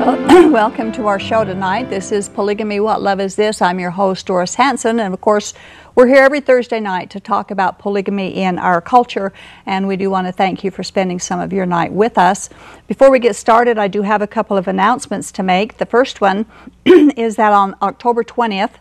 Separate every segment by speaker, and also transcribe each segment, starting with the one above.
Speaker 1: Welcome to our show tonight. This is Polygamy What Love Is This? I'm your host, Doris Hanson, and of course, we're here every Thursday night to talk about polygamy in our culture, and we do want to thank you for spending some of your night with us. Before we get started, I do have a couple of announcements to make. The first one is that on October 20th,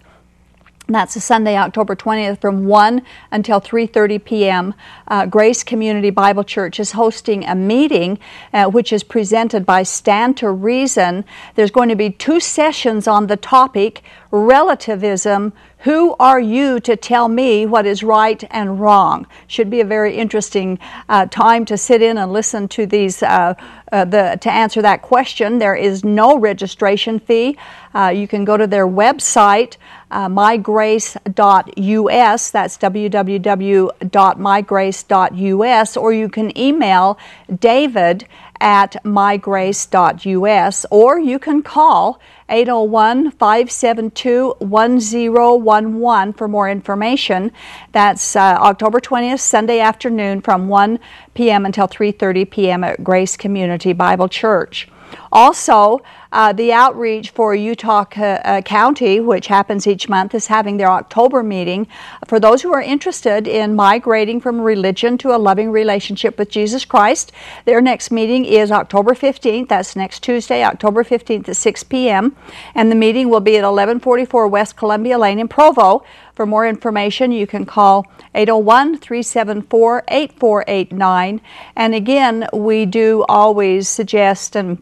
Speaker 1: that's a Sunday, October 20th, from 1 until 3:30 p.m. Uh, Grace Community Bible Church is hosting a meeting, uh, which is presented by Stand to Reason. There's going to be two sessions on the topic: relativism. Who are you to tell me what is right and wrong? Should be a very interesting uh, time to sit in and listen to these. Uh, uh, the, to answer that question, there is no registration fee. Uh, you can go to their website, uh, mygrace.us, that's www.mygrace.us, or you can email david at mygrace.us, or you can call 801 572 1011 for more information. That's uh, October 20th, Sunday afternoon from 1 p.m. until 3:30 p.m. at Grace Community Bible Church. Also, uh, the outreach for Utah uh, County, which happens each month, is having their October meeting. For those who are interested in migrating from religion to a loving relationship with Jesus Christ, their next meeting is October 15th. That's next Tuesday, October 15th at 6 p.m. And the meeting will be at 1144 West Columbia Lane in Provo. For more information, you can call 801 374 8489. And again, we do always suggest and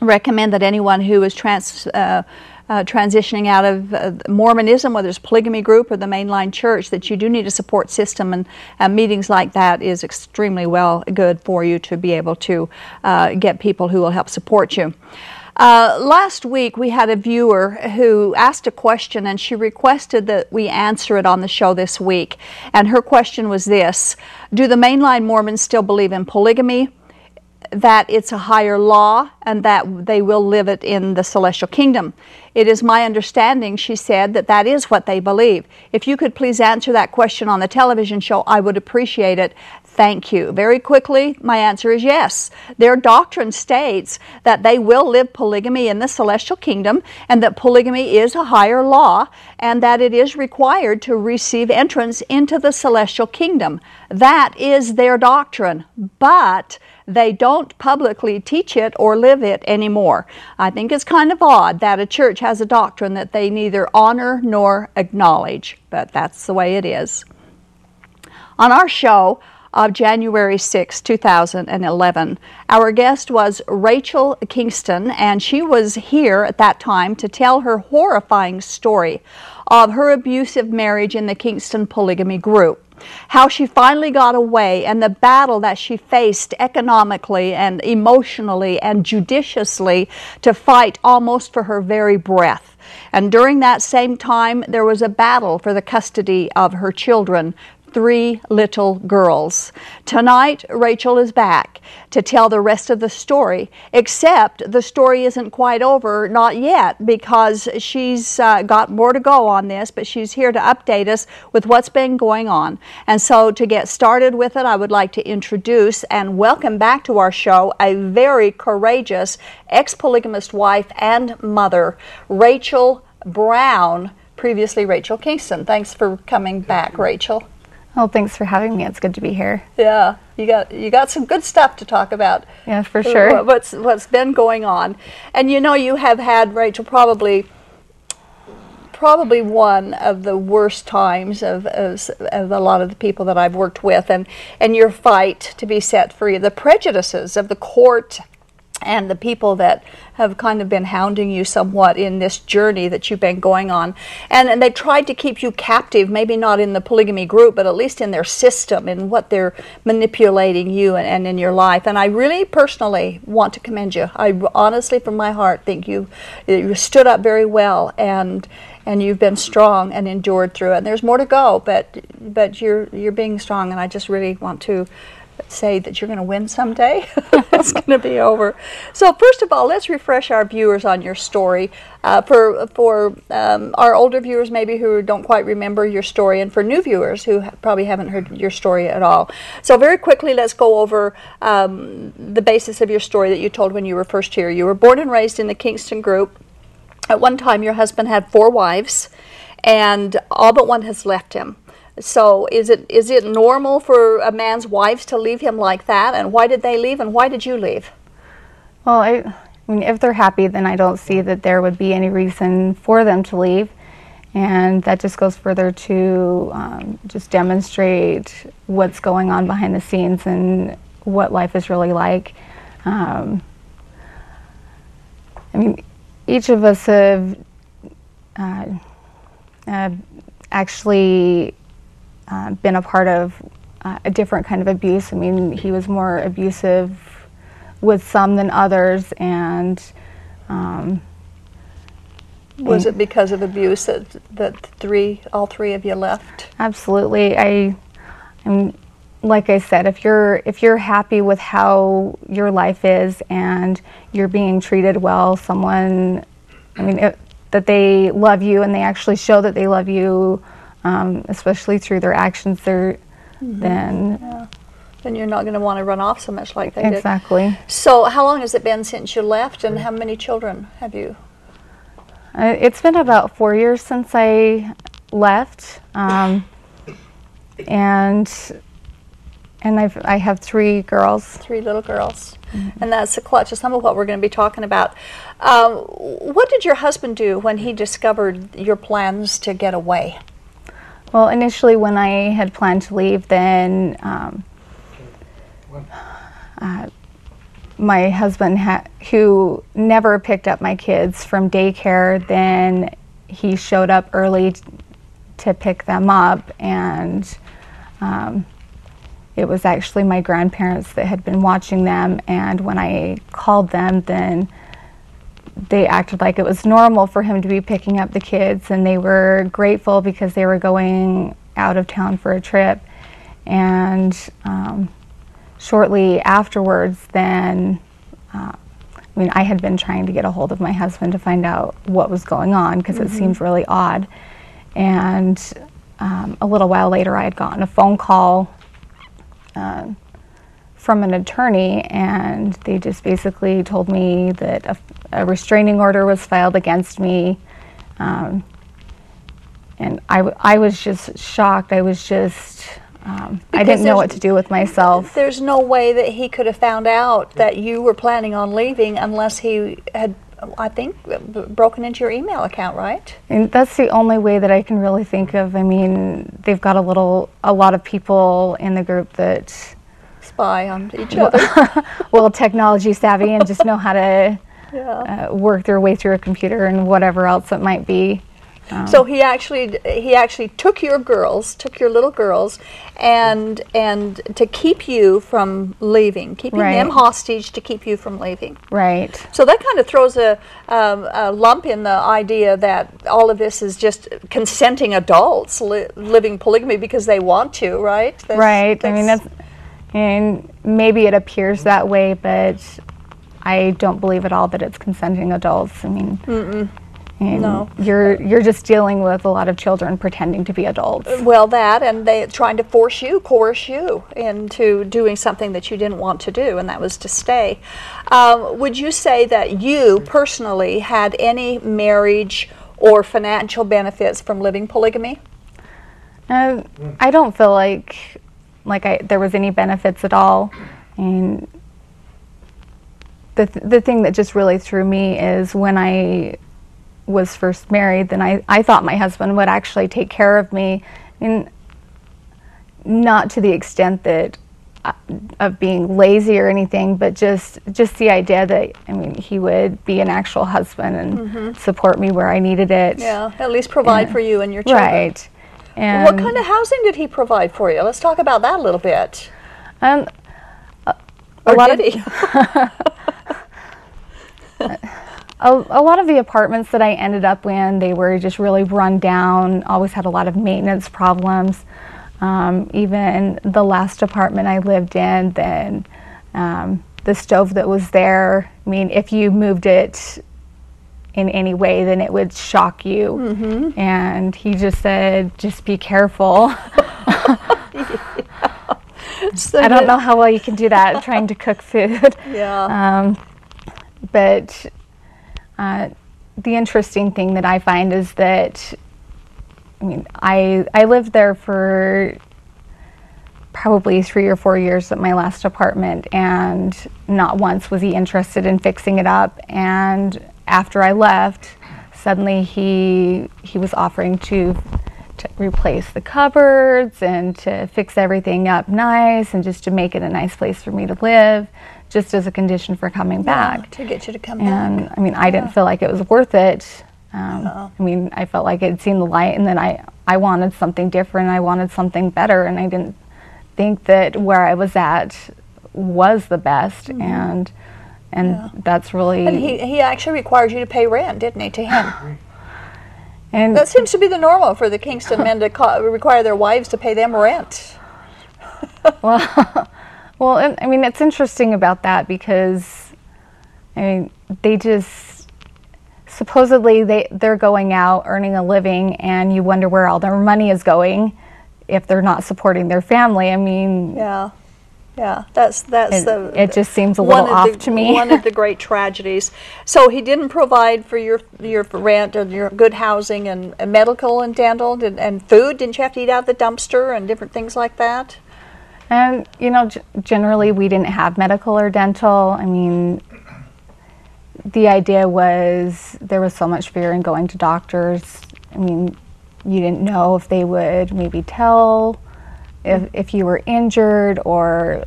Speaker 1: recommend that anyone who is trans, uh, uh, transitioning out of uh, Mormonism, whether it's polygamy group or the mainline church, that you do need a support system, and uh, meetings like that is extremely well good for you to be able to uh, get people who will help support you. Uh, last week, we had a viewer who asked a question and she requested that we answer it on the show this week. And her question was this Do the mainline Mormons still believe in polygamy? That it's a higher law and that they will live it in the celestial kingdom. It is my understanding, she said, that that is what they believe. If you could please answer that question on the television show, I would appreciate it. Thank you. Very quickly, my answer is yes. Their doctrine states that they will live polygamy in the celestial kingdom and that polygamy is a higher law and that it is required to receive entrance into the celestial kingdom. That is their doctrine. But they don't publicly teach it or live it anymore. I think it's kind of odd that a church has a doctrine that they neither honor nor acknowledge, but that's the way it is. On our show, of January 6, 2011. Our guest was Rachel Kingston, and she was here at that time to tell her horrifying story of her abusive marriage in the Kingston polygamy group how she finally got away and the battle that she faced economically and emotionally and judiciously to fight almost for her very breath. And during that same time, there was a battle for the custody of her children three little girls. Tonight, Rachel is back to tell the rest of the story, except the story isn't quite over, not yet, because she's uh, got more to go on this, but she's here to update us with what's been going on. And so, to get started with it, I would like to introduce and welcome back to our show a very courageous ex polygamist wife and mother, Rachel Brown previously Rachel Kingston. Thanks for coming back, Rachel.
Speaker 2: Well, thanks for having me. It's good to be here.
Speaker 1: Yeah, you got you got some good stuff to talk about.
Speaker 2: Yeah, for sure.
Speaker 1: What's what's been going on, and you know you have had Rachel probably probably one of the worst times of, of, of, a lot of the people that I've worked with, and and your fight to be set free, the prejudices of the court and the people that have kind of been hounding you somewhat in this journey that you've been going on. And, and they tried to keep you captive, maybe not in the polygamy group, but at least in their system in what they're manipulating you and, and in your life. And I really personally want to commend you. I honestly, from my heart, think you, you stood up very well and and you've been strong and endured through it. And there's more to go, but but you're you're being strong, and I just really want to say that you're going to win someday. it's going to be over. So first of all, let's refresh our viewers on your story. Uh, for for um, our older viewers, maybe who don't quite remember your story, and for new viewers who probably haven't heard your story at all. So very quickly, let's go over um, the basis of your story that you told when you were first here. You were born and raised in the Kingston group. At one time, your husband had four wives, and all but one has left him. So is it is it normal for a man's wives to leave him like that? And why did they leave? And why did you leave?
Speaker 2: Well, I, I mean, if they're happy, then I don't see that there would be any reason for them to leave. And that just goes further to um, just demonstrate what's going on behind the scenes and what life is really like. Um, I mean, each of us have uh, uh, actually uh, been a part of uh, a different kind of abuse. I mean, he was more abusive with some than others, and um,
Speaker 1: was it because of abuse that that three, all three of you left?
Speaker 2: Absolutely. I, am like I said, if you're if you're happy with how your life is and you're being treated well, someone, I mean, it, that they love you and they actually show that they love you um, especially through their actions, there, mm-hmm. then
Speaker 1: yeah. then you're not going to want to run off so much like they did.
Speaker 2: exactly.
Speaker 1: did. So, how long has it been since you left, and how many children have you?
Speaker 2: Uh, it's been about four years since I left, um, and and I've I have three girls.
Speaker 1: Three little girls. Mm-hmm. And that's the clutch of some of what we're going to be talking about. Um, what did your husband do when he discovered your plans to get away?
Speaker 2: Well, initially, when I had planned to leave, then um, uh, my husband, who never picked up my kids from daycare, then he showed up early to pick them up, and um, it was actually my grandparents that had been watching them. And when I called them, then they acted like it was normal for him to be picking up the kids, and they were grateful because they were going out of town for a trip. And um, shortly afterwards, then, uh, I mean, I had been trying to get a hold of my husband to find out what was going on because mm-hmm. it seemed really odd. And um, a little while later, I had gotten a phone call. Uh, from an attorney, and they just basically told me that a, a restraining order was filed against me. Um, and I, w- I was just shocked. I was just, um, I didn't know what to do with myself.
Speaker 1: There's no way that he could have found out that you were planning on leaving unless he had, I think, broken into your email account, right?
Speaker 2: And that's the only way that I can really think of. I mean, they've got a little, a lot of people in the group that
Speaker 1: spy on each other.
Speaker 2: well, technology savvy and just know how to yeah. uh, work their way through a computer and whatever else it might be.
Speaker 1: Um, so he actually he actually took your girls, took your little girls, and and to keep you from leaving, keeping right. them hostage to keep you from leaving.
Speaker 2: Right.
Speaker 1: So that kind of throws a, um, a lump in the idea that all of this is just consenting adults li- living polygamy because they want to, right?
Speaker 2: That's, right. That's I mean that's and maybe it appears that way, but I don't believe at all that it's consenting adults. I mean, Mm-mm. no. you're you're just dealing with a lot of children pretending to be adults.
Speaker 1: Well, that and they trying to force you, coerce you into doing something that you didn't want to do, and that was to stay. Um, would you say that you personally had any marriage or financial benefits from living polygamy?
Speaker 2: Uh, I don't feel like like I, there was any benefits at all. And the, th- the thing that just really threw me is when I was first married, then I, I thought my husband would actually take care of me. Mean, not to the extent that uh, of being lazy or anything, but just just the idea that I mean he would be an actual husband and support me where I needed it.
Speaker 1: Yeah, at least provide
Speaker 2: Yeah.
Speaker 1: for you and your children.
Speaker 2: Right. And
Speaker 1: What kind of housing did he provide for you? Let's talk about that a little bit.
Speaker 2: um, a, a lot of
Speaker 1: he?
Speaker 2: a, a lot of the apartments that I ended up in, they were just really run down. Always had a lot of maintenance problems. Um, even the last apartment I lived in, then um, the stove that was there. I mean, if you moved it in any way, then it would shock you. And he just said, "Just be careful."
Speaker 1: So
Speaker 2: I don't know how well you can do that trying to cook food.
Speaker 1: Yeah.
Speaker 2: Um, but uh, the interesting thing that I find is that, I mean, I I lived there for probably three or four years at my last apartment, and not once was he interested in fixing it up. And after I left, suddenly he he was offering to. To replace the cupboards and to fix everything up nice and just to make it a nice place for me to live, just as a condition for coming
Speaker 1: Yeah,
Speaker 2: back.
Speaker 1: to get you to come back.
Speaker 2: And
Speaker 1: back.
Speaker 2: I mean, I didn't feel like it was worth it. Um, I mean, I felt like I'd seen the light, and then I I wanted something different. I wanted something better, and I didn't think that where I was at was the best. And and that's really.
Speaker 1: And he, he actually required you to pay rent, didn't he, to him?
Speaker 2: and
Speaker 1: That seems to be the normal for the Kingston men to require their wives to pay them rent.
Speaker 2: well, well, and, I mean, it's interesting about that because, I mean, they just supposedly they they're going out earning a living, and you wonder where all their money is going if they're not supporting their family. I mean,
Speaker 1: Yeah, yeah. That's that's
Speaker 2: it,
Speaker 1: the.
Speaker 2: it just seems a little
Speaker 1: of
Speaker 2: off
Speaker 1: the,
Speaker 2: to me.
Speaker 1: One of the great tragedies. So he didn't provide for your your rent and your good housing and, and medical and dental and, and food. Didn't you have to eat out of the dumpster and different things like that?
Speaker 2: And you know, g- generally we didn't have medical or dental. I mean, the idea was there was so much fear in going to doctors. I mean, you didn't know if they would maybe tell if if you were injured or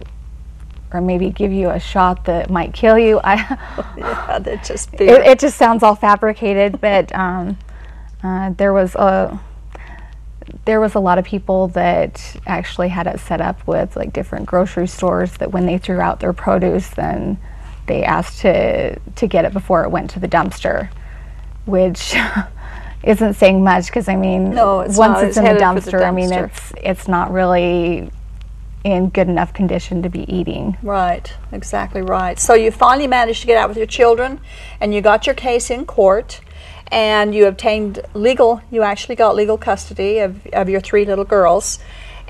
Speaker 2: or maybe give you a shot that might kill you. I
Speaker 1: Yeah, that just
Speaker 2: it, it just sounds all fabricated, but um, uh, there was a there was a lot of people that actually had it set up with like different grocery stores that when they threw out their produce, then they asked to to get it before it went to the dumpster, which isn't saying much because I mean,
Speaker 1: No, it's
Speaker 2: once
Speaker 1: not.
Speaker 2: it's,
Speaker 1: It's
Speaker 2: in the
Speaker 1: for the
Speaker 2: dumpster, I mean, it's it's not really in good enough condition to be eating.
Speaker 1: Right, exactly right. So you finally managed to get out with your children, and you got your case in court, and you obtained legal. You actually got legal custody of, of your three little girls,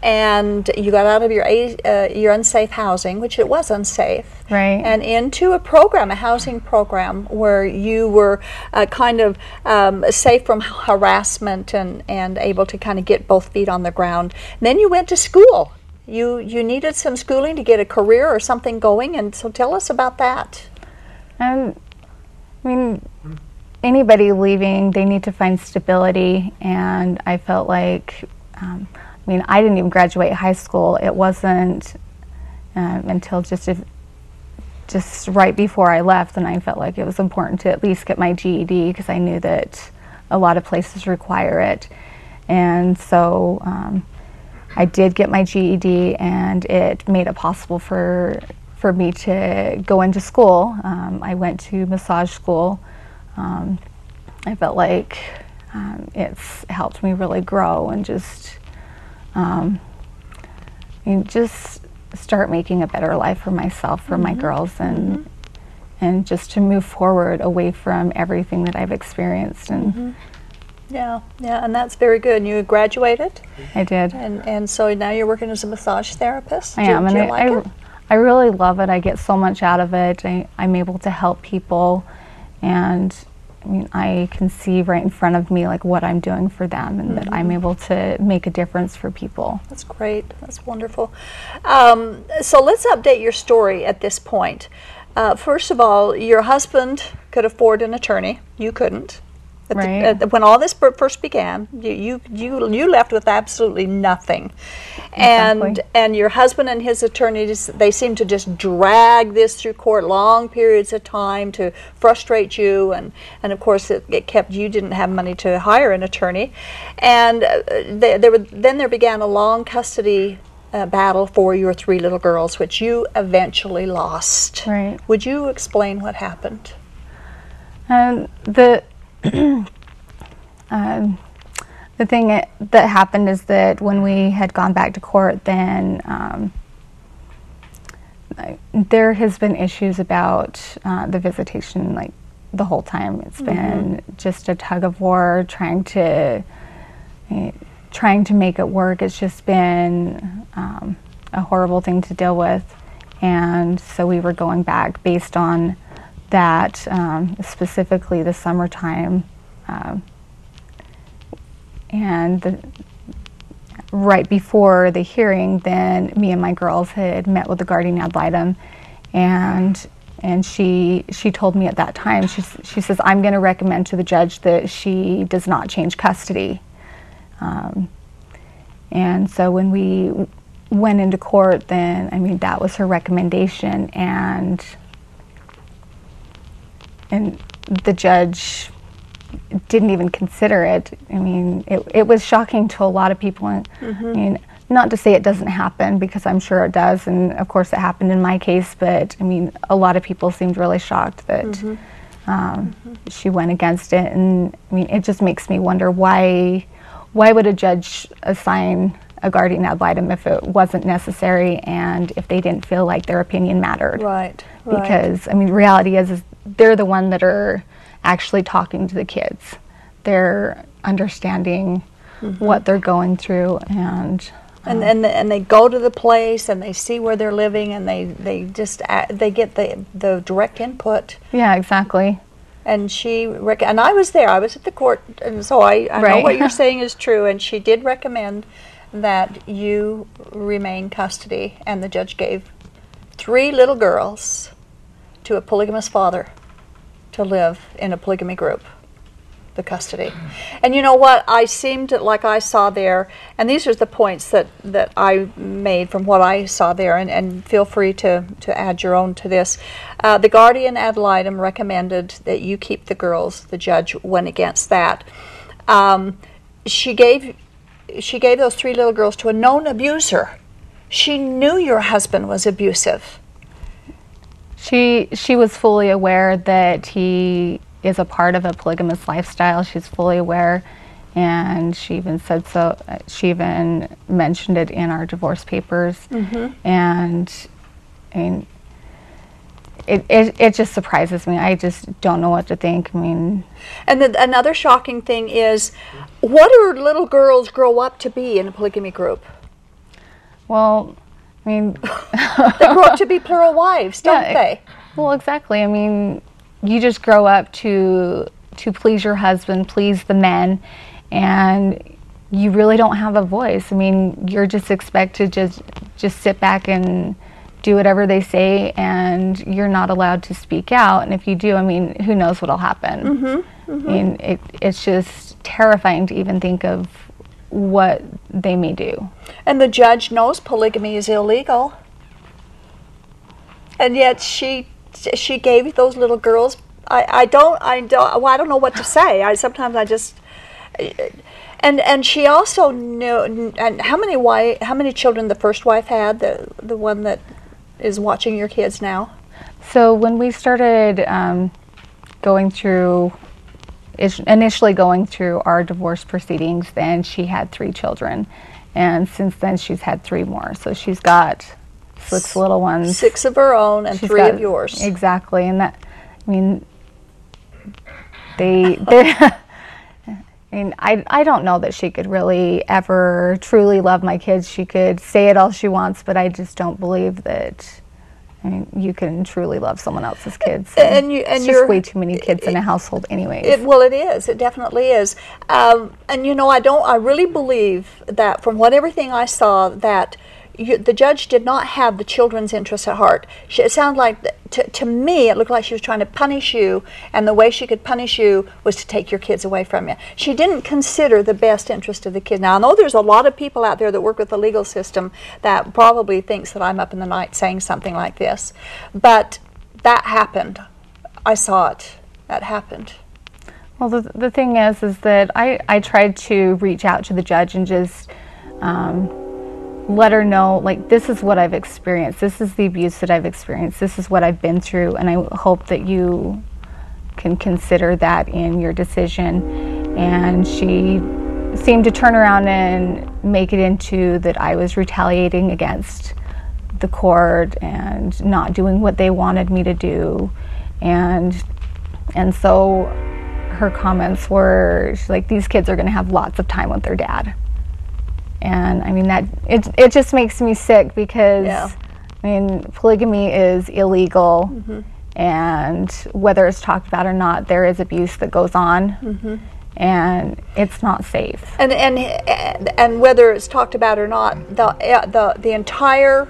Speaker 1: and you got out of your uh, your unsafe housing, which it was unsafe,
Speaker 2: Right.
Speaker 1: and into a program, a housing program, where you were uh, kind of um, safe from harassment and and able to kind of get both feet on the ground. And then you went to school. You you needed some schooling to get a career or something going, and so tell us about that.
Speaker 2: And I mean, anybody leaving, they need to find stability. And I felt like, um, I mean, I didn't even graduate high school. It wasn't um, until just just right before I left, and I felt like it was important to at least get my GED because I knew that a lot of places require it. And so um, I did get my GED, and it made it possible for for me to go into school. Um, I went to massage school. Um, I felt like um, it's helped me really grow and just, um, mean, just start making a better life for myself, for my mm-hmm. girls, and mm-hmm. and just to move forward away from everything that I've experienced. And mm-hmm.
Speaker 1: Yeah, yeah, and that's very good. And you graduated,
Speaker 2: I did.
Speaker 1: and and so now you're working as a massage therapist.
Speaker 2: I
Speaker 1: Do-
Speaker 2: am,
Speaker 1: do
Speaker 2: and
Speaker 1: you
Speaker 2: I,
Speaker 1: like
Speaker 2: I,
Speaker 1: it?
Speaker 2: I really love it. I get so much out of it. I, I'm able to help people, and I mean, I can see right in front of me like what I'm doing for them, and that
Speaker 1: Mm-hmm.
Speaker 2: I'm able to make a difference for people.
Speaker 1: That's great. That's wonderful. Um, so let's update your story at this point. Uh, first of all, your husband could afford an attorney. You couldn't. The-
Speaker 2: Right.
Speaker 1: the- when all this first began, you, you you you left with absolutely nothing, and
Speaker 2: Exactly.
Speaker 1: and your husband and his attorneys they seem to just drag this through court long periods of time to frustrate you, and and of course it, it kept you didn't have money to hire an attorney, and uh, were, then there began a long custody. Uh, battle for your three little girls, which you eventually lost.
Speaker 2: Right.
Speaker 1: Would you explain what happened?
Speaker 2: And the um, the thing that that happened is that when we had gone back to court, then um, there has been issues about uh, the visitation, like the whole time. It's been just a tug of war trying to eh, trying to make it work. It's just been um, a horrible thing to deal with, and so we were going back based on that, um, specifically the summertime, um, and the, right before the hearing, then me and my girls had met with the guardian ad litem, and and she she told me at that time she she says I'm going to recommend to the judge that she does not change custody. Um, and so when we went into court, then I mean that was her recommendation, and and the judge didn't even consider it. I mean, it, it was shocking to a lot of people. And, mm-hmm. I mean, not to say it doesn't happen because I'm sure it does, and of course it happened in my case. But I mean, a lot of people seemed really shocked that mm-hmm. um, mm-hmm. she went against it, and I mean, it just makes me wonder why why would a judge assign a guardian ad litem if it wasn't necessary and if they didn't feel like their opinion mattered?
Speaker 1: Right, right.
Speaker 2: Because I mean, reality is, is they're the one that are actually talking to the kids. They're understanding mm-hmm. what they're going through, and
Speaker 1: and um, and and they go to the place and they see where they're living and they they just they get the the direct input.
Speaker 2: Yeah, exactly.
Speaker 1: and she rec- and I was there. I was at the court and so I, I know what you're saying is true and she did recommend that you remain custody and the judge gave three little girls to a polygamous father to live in a polygamy group the custody. And you know what? I seemed like I saw there, and these are the points that, that I made from what I saw there, and, and feel free to, to add your own to this. Uh, the guardian ad litem recommended that you keep the girls. The judge went against that. Um, she gave she gave those three little girls to a known abuser. She knew your husband was abusive.
Speaker 2: She she was fully aware that he is a part of a polygamous lifestyle. She's fully aware, and she even said so. She even mentioned it in our divorce papers, mm-hmm. and I mean, it, it it just surprises me. I just don't know what to think. I mean,
Speaker 1: And then another shocking thing is, what do little girls grow up to be in a polygamy group?
Speaker 2: well, I mean.
Speaker 1: They grow up to be plural wives, don't
Speaker 2: Yeah,
Speaker 1: they?
Speaker 2: Well, exactly. I mean, you just grow up to to please your husband, please the men, and you really don't have a voice. I mean, you're just expected to just just sit back and do whatever they say, and you're not allowed to speak out. And if you do, I mean, who knows what'll happen? Mm-hmm, I mean, it, it's just terrifying to even think of what they may do.
Speaker 1: And the judge knows polygamy is illegal. And yet she she gave those little girls I, I don't I don't well, I don't know what to say. I sometimes I just and and she also knew and how many wife how many children the first wife had the the one that is watching your kids now
Speaker 2: So when we started um, going through, is- initially going through our divorce proceedings, then she had three children, and since then she's had three more. So she's got six little ones.
Speaker 1: six of her own and
Speaker 2: She's
Speaker 1: three
Speaker 2: got-
Speaker 1: of yours
Speaker 2: Exactly, and that, I mean, they, they. I mean, I, I don't know that she could really ever truly love my kids. She could say it all she wants, but I just don't believe that. I mean, you can truly love someone else's kids.
Speaker 1: And you- and
Speaker 2: it's
Speaker 1: you're-
Speaker 2: just way too many kids in a household, anyway.
Speaker 1: It, well, it is. It definitely is. Um, and you know, I don't. I really believe that from what everything I saw, that you, the judge did not have the children's interests at heart. She, it sounded like, to, to me, it looked like she was trying to punish you, and the way she could punish you was to take your kids away from you. She didn't consider the best interest of the kid. Now, I know there's a lot of people out there that work with the legal system that probably thinks that I'm up in the night saying something like this, but that happened. I saw it. That happened.
Speaker 2: Well, the, the thing is, is that I, I tried to reach out to the judge and just um, let her know, like, this is what I've experienced. This is the abuse that I've experienced. This is what I've been through. And I hope that you can consider that in your decision. And she seemed to turn around and make it into that I was retaliating against the court and not doing what they wanted me to do. And and so her comments were like these kids are going to have lots of time with their dad and i mean that it, it just makes me sick because
Speaker 1: Yeah.
Speaker 2: i mean polygamy is illegal and whether it's talked about or not there is abuse that goes on and it's not safe
Speaker 1: And and and whether it's talked about or not, the uh, the the entire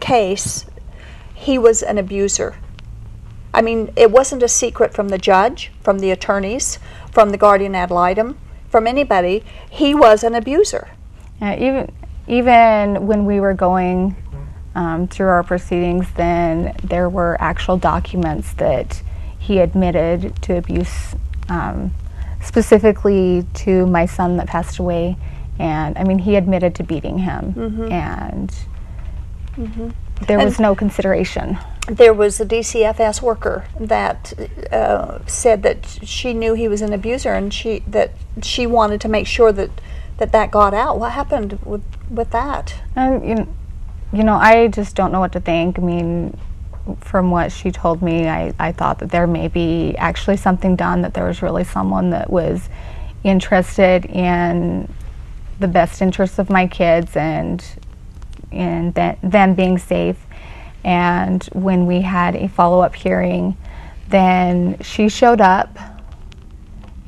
Speaker 1: case, he was an abuser. I mean, it wasn't a secret from the judge, from the attorneys, from the guardian ad litem, from anybody. He was an abuser.
Speaker 2: Yeah, even even when we were going um, through our proceedings, then there were actual documents that he admitted to abuse, um, specifically to my son that passed away. And I mean, he admitted to beating him, and there was no consideration.
Speaker 1: There was a DCFS worker that uh, said that she knew he was an abuser, and she that she wanted to make sure that that that got out. What happened with with that?
Speaker 2: And you, you know, I just don't know what to think. I mean, from what she told me, I, I thought that there may be actually something done, that there was really someone that was interested in the best interests of my kids and and that, them being safe. And when we had a follow up hearing, then she showed up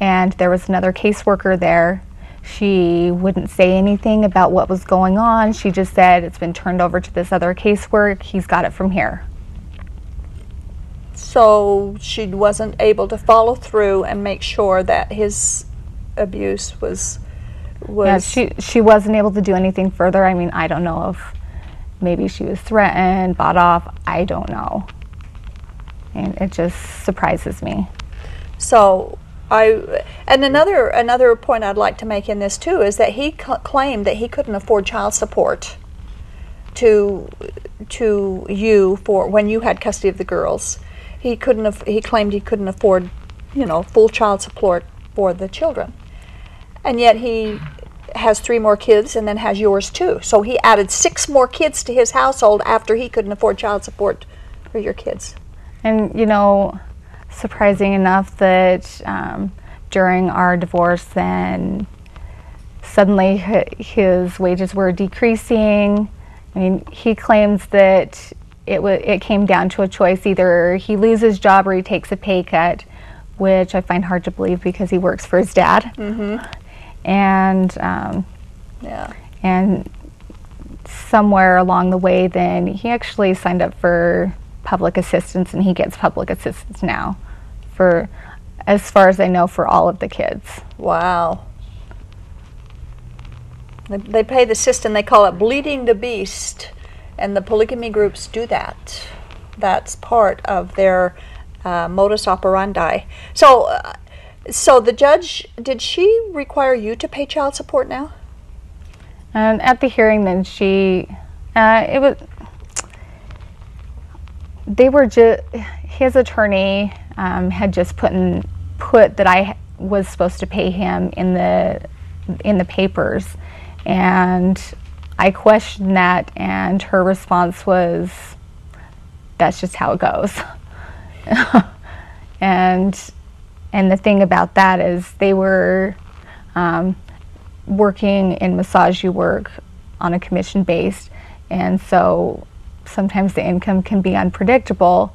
Speaker 2: and there was another caseworker there. She wouldn't say anything about what was going on. She just said it's been turned over to this other casework. He's got it from here.
Speaker 1: So she wasn't able to follow through and make sure that his abuse was was
Speaker 2: Yeah, she she wasn't able to do anything further. I mean, I don't know if maybe she was threatened, bought off. I don't know. And it just surprises me.
Speaker 1: So I and another another point I'd like to make in this too is that he cl- claimed that he couldn't afford child support to to you for when you had custody of the girls. He couldn't have, he claimed he couldn't afford, you know, full child support for the children. And yet he has three more kids and then has yours too. So he added six more kids to his household after he couldn't afford child support for your kids.
Speaker 2: And you know, surprising enough that um, during our divorce, then suddenly his wages were decreasing. I mean, he claims that it wa it came down to a choice: either he loses job or he takes a pay cut, which I find hard to believe because he works for his dad. And um,
Speaker 1: Yeah.
Speaker 2: and somewhere along the way then he actually signed up for public assistance and he gets public assistance now for as far as I know for all of the kids.
Speaker 1: Wow. They, they pay the system, they call it bleeding the beast, and the polygamy groups do that. That's part of their uh, modus operandi. So, uh, so the judge, did she require you to pay child support now?
Speaker 2: And at the hearing then she uh, it was they were just his attorney um, had just put in put that I was supposed to pay him in the in the papers. And I questioned that and her response was that's just how it goes. And and the thing about that is they were um, working in massage you work on a commission based and so sometimes the income can be unpredictable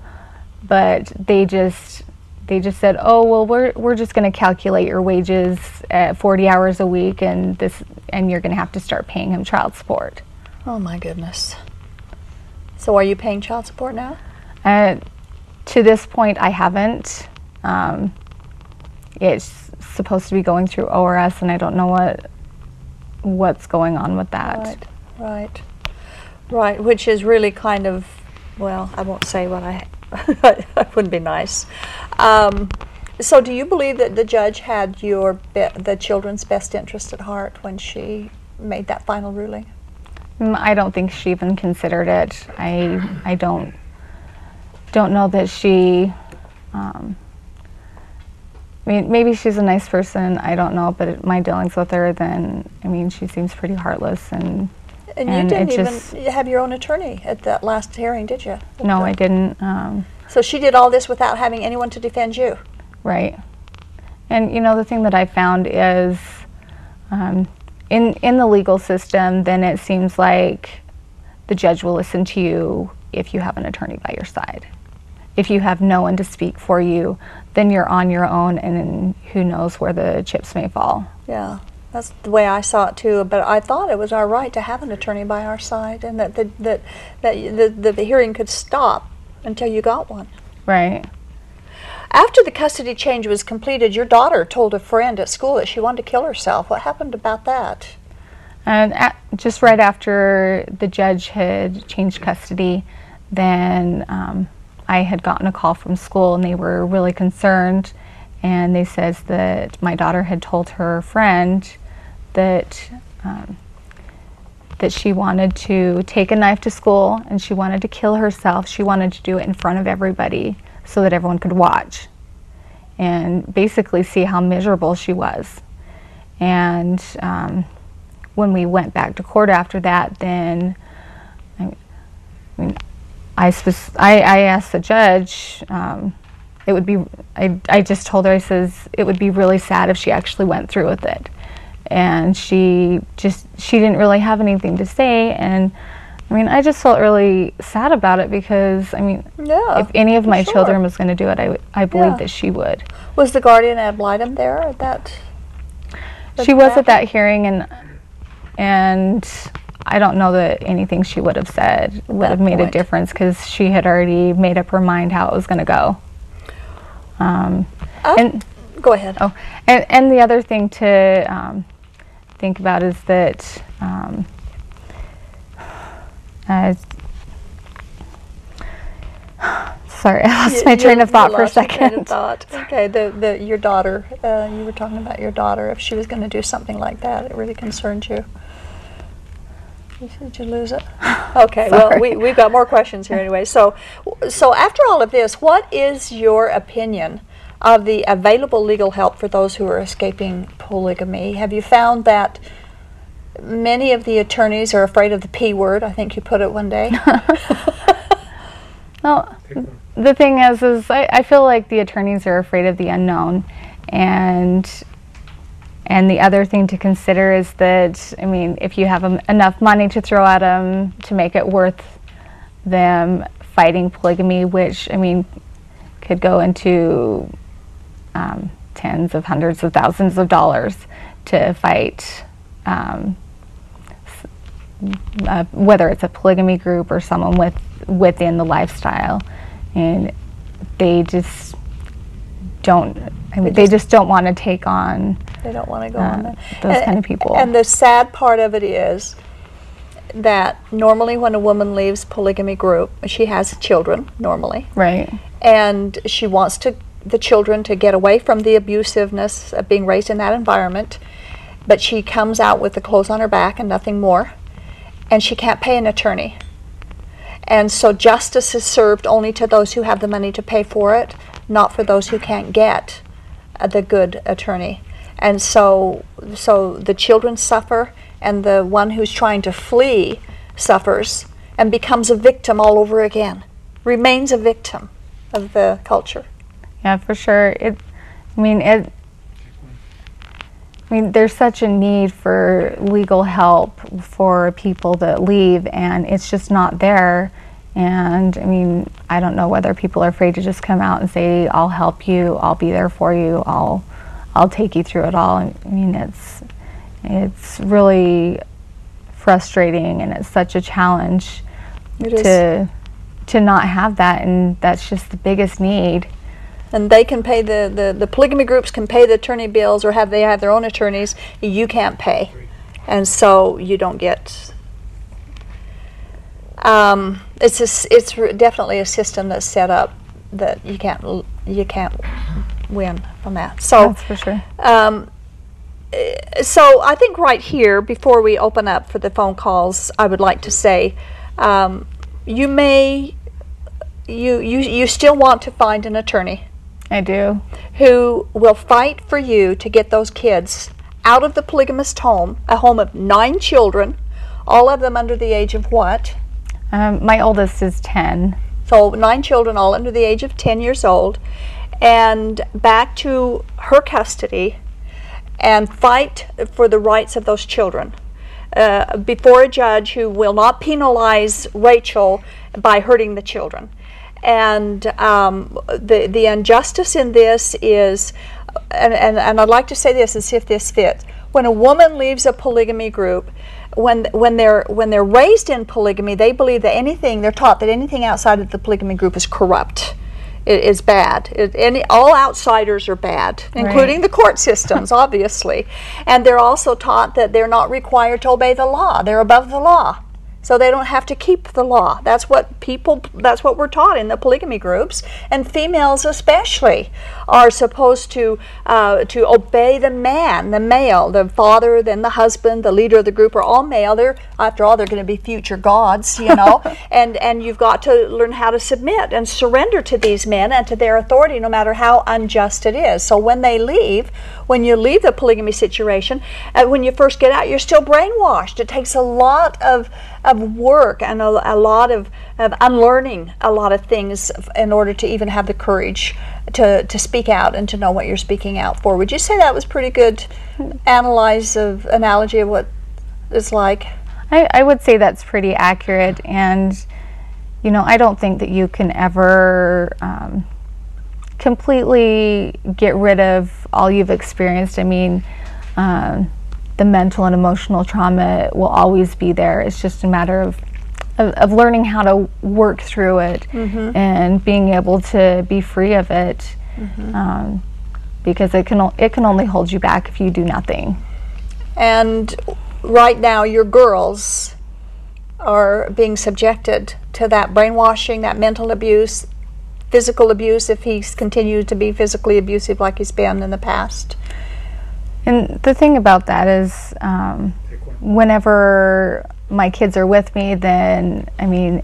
Speaker 2: but they just they just said oh well we're, we're just going to calculate your wages at 40 hours a week and this and you're going to have to start paying him child support
Speaker 1: Oh my goodness. So are you paying child support now?
Speaker 2: Uh, to this point, I haven't. Um, it's supposed to be going through ORS, and I don't know what what's going on with that.
Speaker 1: Right, right, right. Which is really kind of, well, I won't say what I. that wouldn't be nice. Um, so, do you believe that the judge had your be- the children's best interest at heart when she made that final ruling?
Speaker 2: Mm, I don't think she even considered it. I I don't don't know that she. Um, I mean, maybe she's a nice person. I don't know, but my dealings with her, then I mean, she seems pretty heartless and.
Speaker 1: And, you didn't even have your own attorney at that last hearing, did you?
Speaker 2: No, I didn't. Um,
Speaker 1: So she did all this without having anyone to defend you.
Speaker 2: Right. And you know the thing that I found is um, in in the legal system, then it seems like the judge will listen to you if you have an attorney by your side. If you have no one to speak for you, then you're on your own, and then who knows where the chips may fall.
Speaker 1: Yeah, that's the way I saw it too. But I thought it was our right to have an attorney by our side, and that the, that that the, the, the hearing could stop until you got one.
Speaker 2: Right.
Speaker 1: After the custody change was completed, your daughter told a friend at school that she wanted to kill herself. What happened about that?
Speaker 2: And at, just right after the judge had changed custody, then um, I had gotten a call from school, and they were really concerned. And they says that my daughter had told her friend that um, that she wanted to take a knife to school and she wanted to kill herself. She wanted to do it in front of everybody so that everyone could watch and basically see how miserable she was. And um, when we went back to court after that, then I, mean, I, I, I asked the judge. Um, it would be. I, I just told her. I says it would be really sad if she actually went through with it, and she just she didn't really have anything to say. And I mean, I just felt really sad about it because I mean,
Speaker 1: Yeah,
Speaker 2: if any of my
Speaker 1: sure.
Speaker 2: children was going to do it, I, w- I believe
Speaker 1: Yeah.
Speaker 2: that she would.
Speaker 1: Was the guardian ad litem there at that? at
Speaker 2: she was at that hearing and and I don't know that anything she would have said would
Speaker 1: that
Speaker 2: have made a difference because she had already made up her mind how it was going to go. Um,
Speaker 1: Oh,
Speaker 2: and
Speaker 1: go ahead.
Speaker 2: oh, and and the other thing to um, think about is that um, uh, sorry, I lost
Speaker 1: You-
Speaker 2: my train of thought for a
Speaker 1: lost your train of
Speaker 2: second.
Speaker 1: thought. Okay, the, the your daughter. Uh, you were talking about your daughter. If she was going to do something like that, it really concerned you. Did you lose it? Okay. well, we we've got more questions here anyway. So, so after all of this, what is your opinion of the available legal help for those who are escaping polygamy? Have you found that? Many of the attorneys are afraid of the P word. I think you put it one day.
Speaker 2: Well, the thing is, is I, I feel like the attorneys are afraid of the unknown, and and the other thing to consider is that I mean, if you have em- enough money to throw at them to make it worth them fighting polygamy, which I mean, could go into um, tens of hundreds of thousands of dollars to fight. Um, uh, whether it's a polygamy group or someone with within the lifestyle, and they just don't. I mean, they just don't want to take on.
Speaker 1: They don't want to go
Speaker 2: Uh,
Speaker 1: on that.
Speaker 2: those
Speaker 1: And-
Speaker 2: kind of people.
Speaker 1: And the sad part of it is that normally when a woman leaves polygamy group, she has children normally,
Speaker 2: Right.
Speaker 1: and she wants to the children to get away from the abusiveness of being raised in that environment, but she comes out with the clothes on her back and nothing more, and she can't pay an attorney. And so justice is served only to those who have the money to pay for it, not for those who can't get uh, the good attorney. And so, so the children suffer, and the one who's trying to flee suffers and becomes a victim all over again, remains a victim of the culture.
Speaker 2: Yeah, for sure. It. I mean, it. I mean, there's such a need for legal help for people that leave, and it's just not there. And I mean, I don't know whether people are afraid to just come out and say, "I'll help you. I'll be there for you. I'll, I'll take you through it all." I mean, it's, it's really frustrating and it's such a challenge
Speaker 1: It
Speaker 2: to to not have that and that's just the biggest need.
Speaker 1: and they can pay the, the, the polygamy groups can pay the attorney bills or have they have their own attorneys you can't pay and so you don't get um, it's a it's definitely a system that's set up that you can't you can't win from that so
Speaker 2: That's for sure.
Speaker 1: um, eh, so I think right here, before we open up for the phone calls, I would like to say, um, you may, you, you, you still want to find an attorney
Speaker 2: I do.
Speaker 1: who will fight for you to get those kids out of the polygamist home, a home of nine children, all of them under the age of what?
Speaker 2: Um, my oldest is 10.
Speaker 1: So nine children, all under the age of 10 years old, and back to her custody and fight for the rights of those children uh, before a judge who will not penalize Rachel by hurting the children. And um, the, the injustice in this is, and, and, and I'd like to say this and see if this fits. When a woman leaves a polygamy group, when when they're when they're raised in polygamy, they believe that anything they're taught that anything outside of the polygamy group is corrupt, it is bad. It, any all outsiders are bad, including the court systems, obviously. And they're also taught that they're not required to obey the law. They're above the law. So they don't have to keep the law. That's what people that's what we're taught in the polygamy groups. And females especially are supposed to uh, to obey the man, the male, the father, then the husband, the leader of the group are all male. They're after all they're going to be future gods, you know. and and you've got to learn how to submit and surrender to these men and to their authority no matter how unjust it is. So when they leave, when you leave the polygamy situation, uh, when you first get out, you're still brainwashed. It takes a lot of of work and a, a lot of, of unlearning a lot of things in order to even have the courage to, to speak out and to know what you're speaking out for. Would you say that was pretty good analyze of analogy of what it's like?
Speaker 2: I, I would say that's pretty accurate, and you know, I don't think that you can ever um, completely get rid of all you've experienced. I mean, um, the mental and emotional trauma will always be there. It's just a matter of of, of learning how to work through it and being able to be free of it, um, because it can o- it can only hold you back if you do nothing.
Speaker 1: And right now, your girls are being subjected to that brainwashing, that mental abuse, physical abuse if he's continued to be physically abusive like he's been in the past.
Speaker 2: And the thing about that is, um, whenever my kids are with me, then I mean,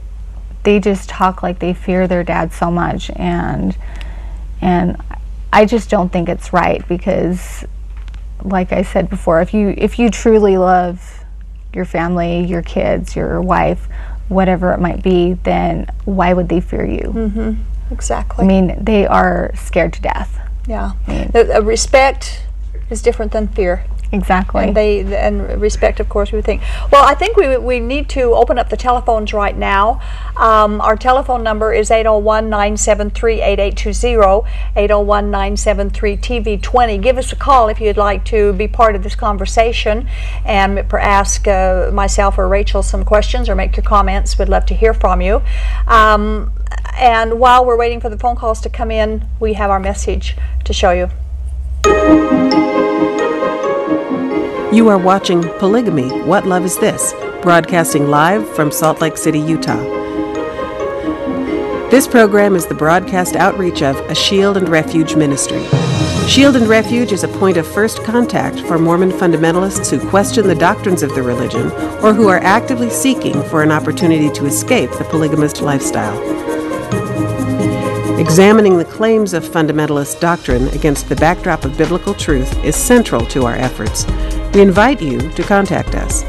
Speaker 2: they just talk like they fear their dad so much, and and I just don't think it's right because, like I said before, if you if you truly love your family, your kids, your wife, whatever it might be, then why would they fear you?
Speaker 1: Exactly.
Speaker 2: I mean, they are scared to death.
Speaker 1: yeah. The, uh, respect is different than fear.
Speaker 2: Exactly.
Speaker 1: And they and respect, of course, we would think. Well, I think we we need to open up the telephones right now. Um, our telephone number is 801-973-8820, 801-973-TV20. Give us a call if you'd like to be part of this conversation and ask uh, myself or Rachel some questions or make your comments. We'd love to hear from you. Um, and while we're waiting for the phone calls to come in, we have our message to show you.
Speaker 3: You are watching Polygamy What Love Is This? broadcasting live from Salt Lake City, Utah. This program is the broadcast outreach of a Shield and Refuge ministry. Shield and Refuge is a point of first contact for Mormon fundamentalists who question the doctrines of the religion or who are actively seeking for an opportunity to escape the polygamist lifestyle. Examining the claims of fundamentalist doctrine against the backdrop of biblical truth is central to our efforts. We invite you to contact us.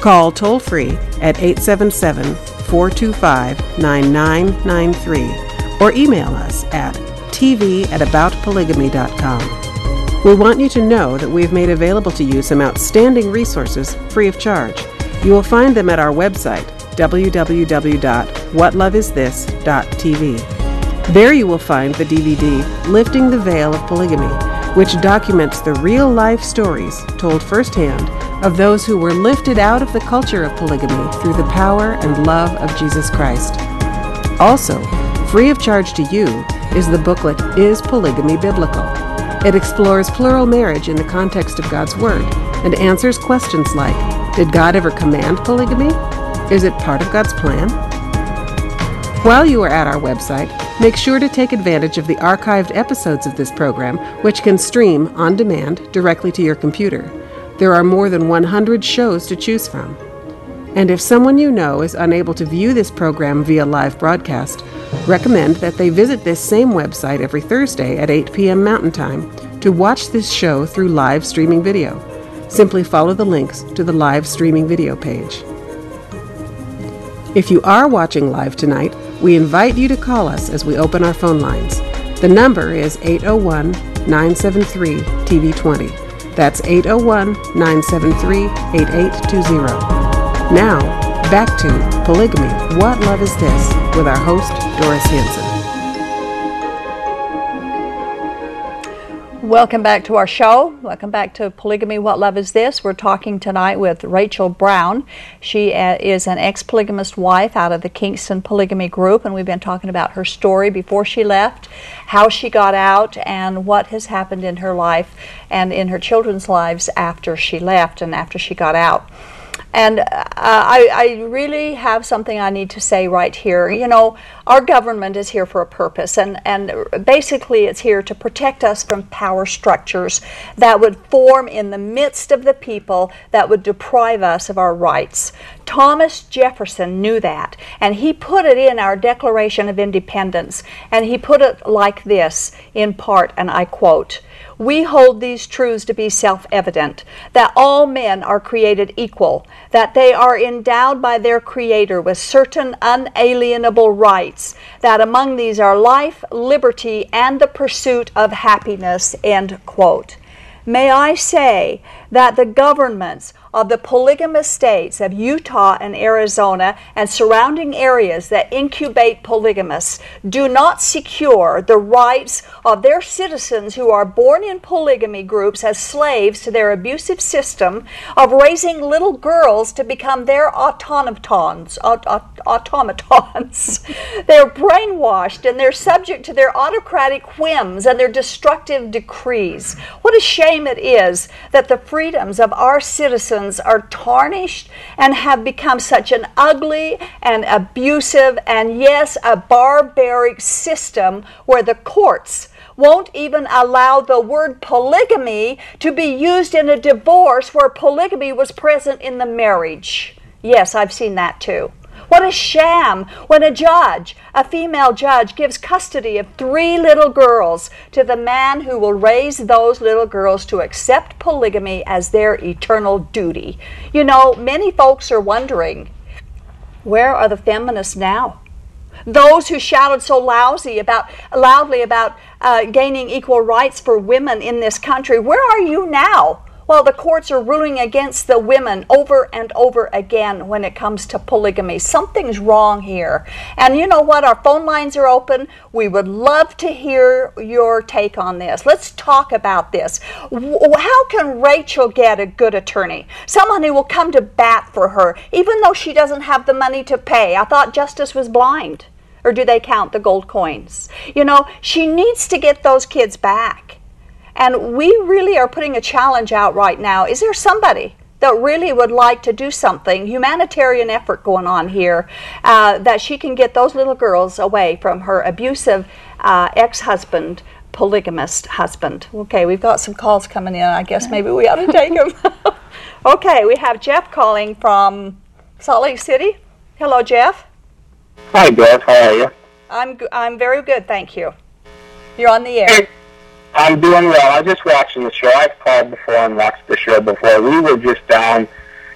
Speaker 3: Call toll free at 877 425 9993 or email us at tv at aboutpolygamy.com. We want you to know that we've made available to you some outstanding resources free of charge. You will find them at our website, www.whatloveisthis.tv. There you will find the DVD Lifting the Veil of Polygamy, which documents the real life stories told firsthand of those who were lifted out of the culture of polygamy through the power and love of Jesus Christ. Also, free of charge to you is the booklet Is Polygamy Biblical? It explores plural marriage in the context of God's Word and answers questions like Did God ever command polygamy? Is it part of God's plan? While you are at our website, make sure to take advantage of the archived episodes of this program, which can stream on demand directly to your computer. There are more than 100 shows to choose from. And if someone you know is unable to view this program via live broadcast, recommend that they visit this same website every Thursday at 8 p.m. Mountain Time to watch this show through live streaming video. Simply follow the links to the live streaming video page. If you are watching live tonight, we invite you to call us as we open our phone lines. The number is 801 973 TV20. That's 801 973 8820. Now, back to Polygamy What Love Is This with our host, Doris Hanson.
Speaker 1: Welcome back to our show. Welcome back to Polygamy What Love Is This? We're talking tonight with Rachel Brown. She uh, is an ex polygamist wife out of the Kingston Polygamy Group, and we've been talking about her story before she left, how she got out, and what has happened in her life and in her children's lives after she left and after she got out. And uh, I, I, really have something I need to say right here. You know, our government is here for a purpose, and, and basically it's here to protect us from power structures that would form in the midst of the people that would deprive us of our rights. Thomas Jefferson knew that, and he put it in our Declaration of Independence, and he put it like this in part, and I quote we hold these truths to be self evident that all men are created equal, that they are endowed by their Creator with certain unalienable rights, that among these are life, liberty, and the pursuit of happiness. End quote. May I say that the governments of the polygamous states of Utah and Arizona and surrounding areas that incubate polygamists do not secure the rights of their citizens who are born in polygamy groups as slaves to their abusive system of raising little girls to become their automatons. Automatons. they're brainwashed and they're subject to their autocratic whims and their destructive decrees. What a shame it is that the freedoms of our citizens are tarnished and have become such an ugly and abusive and, yes, a barbaric system where the courts won't even allow the word polygamy to be used in a divorce where polygamy was present in the marriage. Yes, I've seen that too. What a sham when a judge, a female judge, gives custody of three little girls to the man who will raise those little girls to accept polygamy as their eternal duty. You know, many folks are wondering where are the feminists now? Those who shouted so lousy about, loudly about uh, gaining equal rights for women in this country, where are you now? Well, the courts are ruling against the women over and over again when it comes to polygamy. Something's wrong here. And you know what? Our phone lines are open. We would love to hear your take on this. Let's talk about this. How can Rachel get a good attorney? Someone who will come to bat for her, even though she doesn't have the money to pay. I thought justice was blind. Or do they count the gold coins? You know, she needs to get those kids back. And we really are putting a challenge out right now. Is there somebody that really would like to do something, humanitarian effort going on here, uh, that she can get those little girls away from her abusive uh, ex husband, polygamist husband? Okay, we've got some calls coming in. I guess maybe we ought to take them. okay, we have Jeff calling from Salt Lake City. Hello, Jeff.
Speaker 4: Hi, Jeff. How are you?
Speaker 1: I'm, I'm very good, thank you. You're on the air.
Speaker 4: I'm doing well. I just watching the show. I've called before and watched the show before. We were just down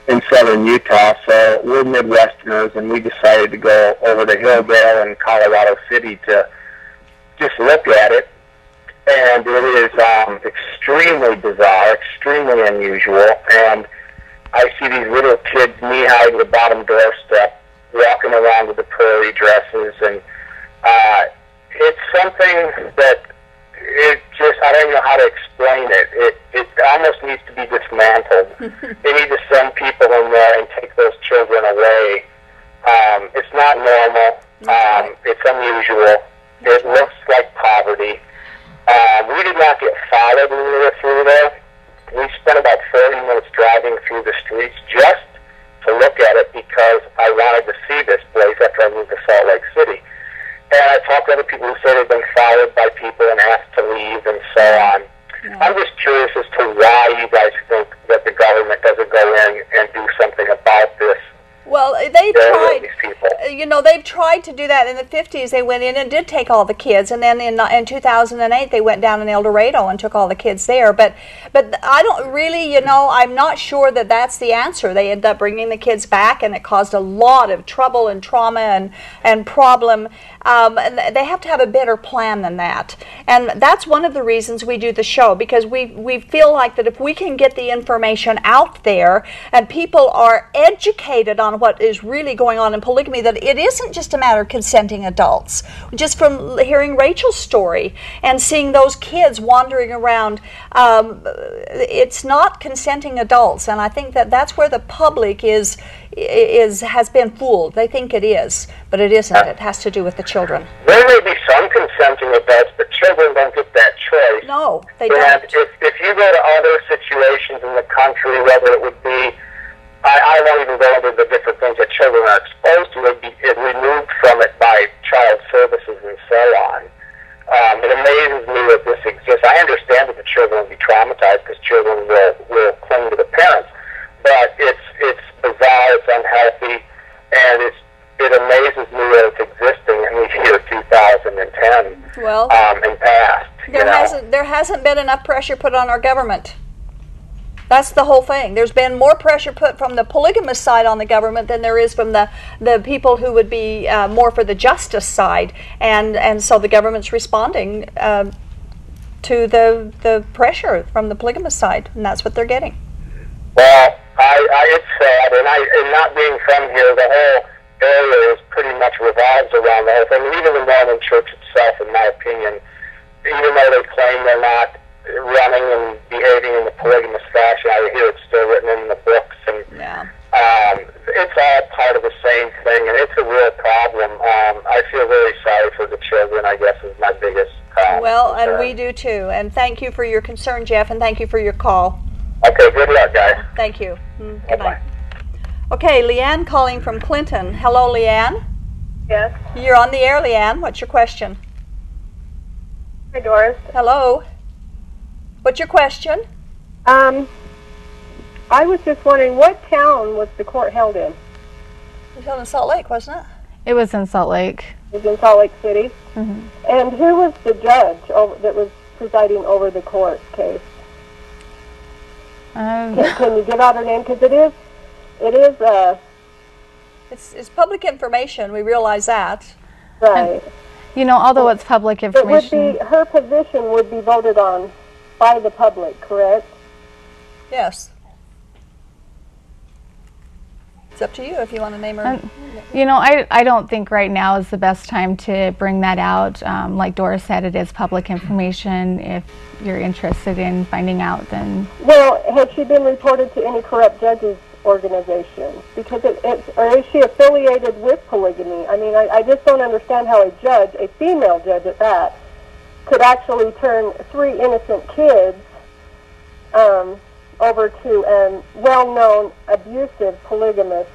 Speaker 4: in southern Utah, so we're Midwesterners, and we decided to go over to Hildale and Colorado City to just look at it. And it is um, extremely bizarre, extremely unusual, and I see these little kids knee-high to the bottom doorstep, walking around with the prairie dresses, and uh, it's something that it just I don't even know how to explain it. It it almost needs to be dismantled. they need to send people in there and take those children away. Um, it's not normal. Um, it's unusual. It looks like poverty. Um, we did not get followed when we were through there. We spent about 40 minutes driving through the streets just to look at it because I wanted to see this place after I moved to Salt Lake City. And I talked to other people who said they've been followed by people and asked to leave and so on. I'm just curious as to why you guys think that the government doesn't go in and do something about this.
Speaker 1: Well, they tried. uh, You know, they've tried to do that in the 50s. They went in and did take all the kids, and then in, in 2008 they went down in Eldorado and took all the kids there. But, but I don't really, you know, I'm not sure that that's the answer. They ended up bringing the kids back, and it caused a lot of trouble and trauma and and problem. Um, they have to have a better plan than that, and that's one of the reasons we do the show because we we feel like that if we can get the information out there and people are educated on what is really going on in polygamy, that it isn't just a matter of consenting adults. Just from hearing Rachel's story and seeing those kids wandering around, um, it's not consenting adults, and I think that that's where the public is is has been fooled. They think it is, but it isn't. It has to do with the children.
Speaker 4: There may be some consenting adults, but children don't get that choice.
Speaker 1: No, they
Speaker 4: And
Speaker 1: don't.
Speaker 4: if, if you go to other situations in the country, whether it would be, I, I won't even go into the different things that children are exposed to, it'd be it removed from it by child services and so on. Um, it amazes me that this exists. I understand that the children will be traumatized because children will, will cling to the parents, but it's it's it's unhealthy, and it's it amazes me that it's existing in the year 2010
Speaker 1: Well,
Speaker 4: um, and past. you
Speaker 1: there
Speaker 4: know?
Speaker 1: hasn't there hasn't been enough pressure put on our government. That's the whole thing. There's been more pressure put from the polygamous side on the government than there is from the, the people who would be uh, more for the justice side, and and so the government's responding um to the the pressure from the polygamous side, and that's what they're getting.
Speaker 4: Well, I, I it's sad, and I and not being from here, the whole area is pretty much revolves around the whole thing. And even the Mormon Church itself, in my opinion, even though they claim they're not running and behaving in the polygamous fashion, I hear it's still written in the books, and
Speaker 1: Yeah.
Speaker 4: um, it's all part of the same thing, and it's a real problem. Um, I feel very sorry for the children. I guess is my biggest. Um,
Speaker 1: Well, and we do too. And thank you for your concern, Jeff, and thank you for your call.
Speaker 4: Okay, good luck, guys.
Speaker 1: Thank you. Mm,
Speaker 4: Bye
Speaker 1: Good night. Okay, Leanne calling from Clinton. Hello, Leanne.
Speaker 5: Yes.
Speaker 1: You're on the air, Leanne. What's your question?
Speaker 5: Hi, Doris.
Speaker 1: Hello. What's your question?
Speaker 5: Um, I was just wondering, what town was the court held in?
Speaker 1: It was held in Salt Lake, wasn't it?
Speaker 2: It was in Salt Lake.
Speaker 5: It was in Salt Lake City. Mm-hmm. And who was the judge over, that was presiding over the court case?
Speaker 2: Um,
Speaker 5: Can, can you give out her name? Because it is, it is, uh,
Speaker 1: It's, it's public information. We realize that.
Speaker 5: right.
Speaker 2: you know, although it's public
Speaker 5: It would
Speaker 2: information,
Speaker 5: be, her position would be voted on by the public, correct?
Speaker 1: Yes. It's up to you if you want to name her.
Speaker 2: Um, you know, I, I don't think right now is the best time to bring that out. Um, like Doris said, it is public information. If you're interested in finding out, then
Speaker 5: Well, has she been reported to any corrupt judges organization? Because it, it's, or is she affiliated with polygamy? I mean, I, I just don't understand how a judge, a female judge at that, could actually turn three innocent kids um, over to a well-known abusive polygamist,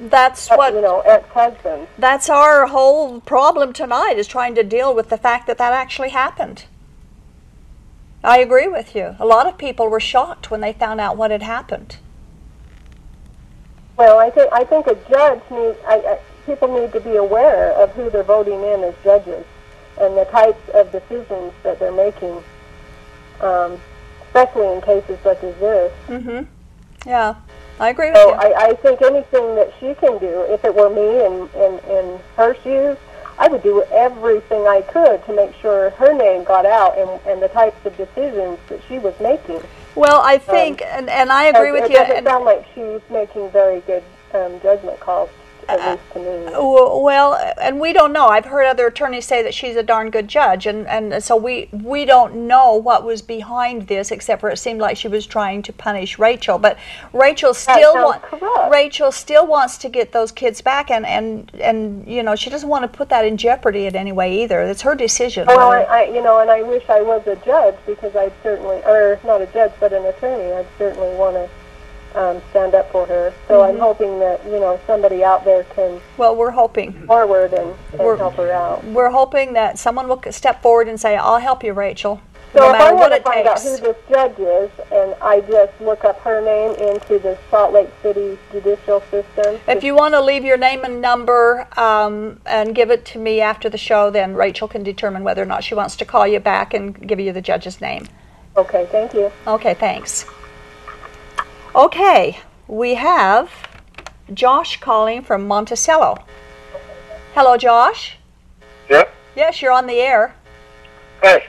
Speaker 1: That's
Speaker 5: uh,
Speaker 1: what
Speaker 5: you know, ex-husband.
Speaker 1: that's our whole problem tonight is trying to deal with the fact that that actually happened. I agree with you. A lot of people were shocked when they found out what had happened.
Speaker 5: Well, I think I think a judge need I, I, people need to be aware of who they're voting in as judges and the types of decisions that they're making, um, especially in cases such as this.
Speaker 1: Mm-hmm. Yeah, I agree with you.
Speaker 5: I, I think anything that she can do, if it were me in, in, in her shoes, I would do everything I could to make sure her name got out and, and the types of decisions that she was making.
Speaker 1: well, I think, and, and I agree
Speaker 5: it,
Speaker 1: with
Speaker 5: it
Speaker 1: you.
Speaker 5: doesn't
Speaker 1: and-
Speaker 5: sound like she's making very good um, judgment calls at least to me.
Speaker 1: Well, and we don't know. I've heard other attorneys say that she's a darn good judge, and, and so we we don't know what was behind this, except for it seemed like she was trying to punish Rachel. But Rachel still
Speaker 5: sounds
Speaker 1: wa- Rachel still wants to get those kids back, and, and and you know she doesn't want to put that in jeopardy in any way either. It's her decision.
Speaker 5: Oh, Well, I, I, you know, and I wish I was a judge because I'd certainly, or not a judge, but an attorney. I'd certainly want to um, stand up for her. So I'm hoping that you know somebody out there can
Speaker 1: well, we're hoping.
Speaker 5: forward and, and
Speaker 1: We're-
Speaker 5: help her out.
Speaker 1: We're hoping that someone will step forward and say, "I'll help you, Rachel."
Speaker 5: So
Speaker 1: no
Speaker 5: if I
Speaker 1: matter
Speaker 5: want
Speaker 1: what
Speaker 5: to
Speaker 1: it
Speaker 5: find out
Speaker 1: takes.
Speaker 5: who this judge is, and I just look up her name into the Salt Lake City judicial system.
Speaker 1: If you want to leave your name and number um, and give it to me after the show, then Rachel can determine whether or not she wants to call you back and give you the judge's name.
Speaker 5: okay, thank you.
Speaker 1: Okay, thanks. Okay, we have Josh calling from Monticello. Hello, Josh.
Speaker 6: Yep.
Speaker 1: Yes, you're on the air.
Speaker 6: Hey,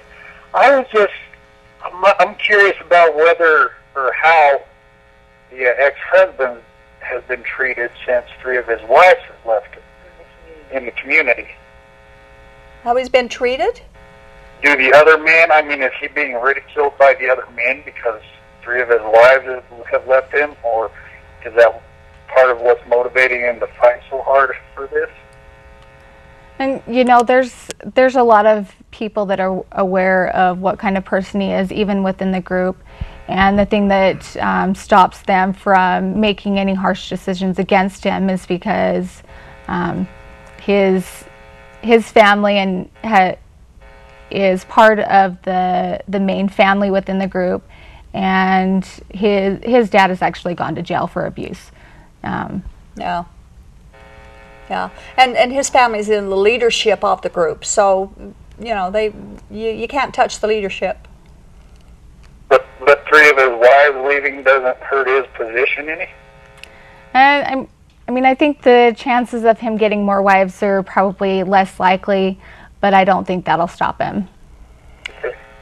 Speaker 6: I was just, I'm, I'm curious about whether or how the uh, ex-husband has been treated since three of his wives have left him in the community.
Speaker 1: How he's been treated?
Speaker 6: Do the other men, I mean, is he being ridiculed by the other men because three of his wives have, left him, or is that part of what's motivating him to fight so hard for this?
Speaker 2: And you know, there's there's a lot of people that are aware of what kind of person he is, even within the group. And the thing that um, stops them from making any harsh decisions against him is because um, his his family and ha- is part of the the main family within the group, and his his dad has actually gone to jail for abuse. Um,
Speaker 1: Yeah. Yeah. And and his family's in the leadership of the group. So, you know, they you, you can't touch the leadership.
Speaker 6: But, but three of his wives leaving doesn't hurt his position any?
Speaker 2: And I'm, I mean, I think the chances of him getting more wives are probably less likely, but I don't think that'll stop him.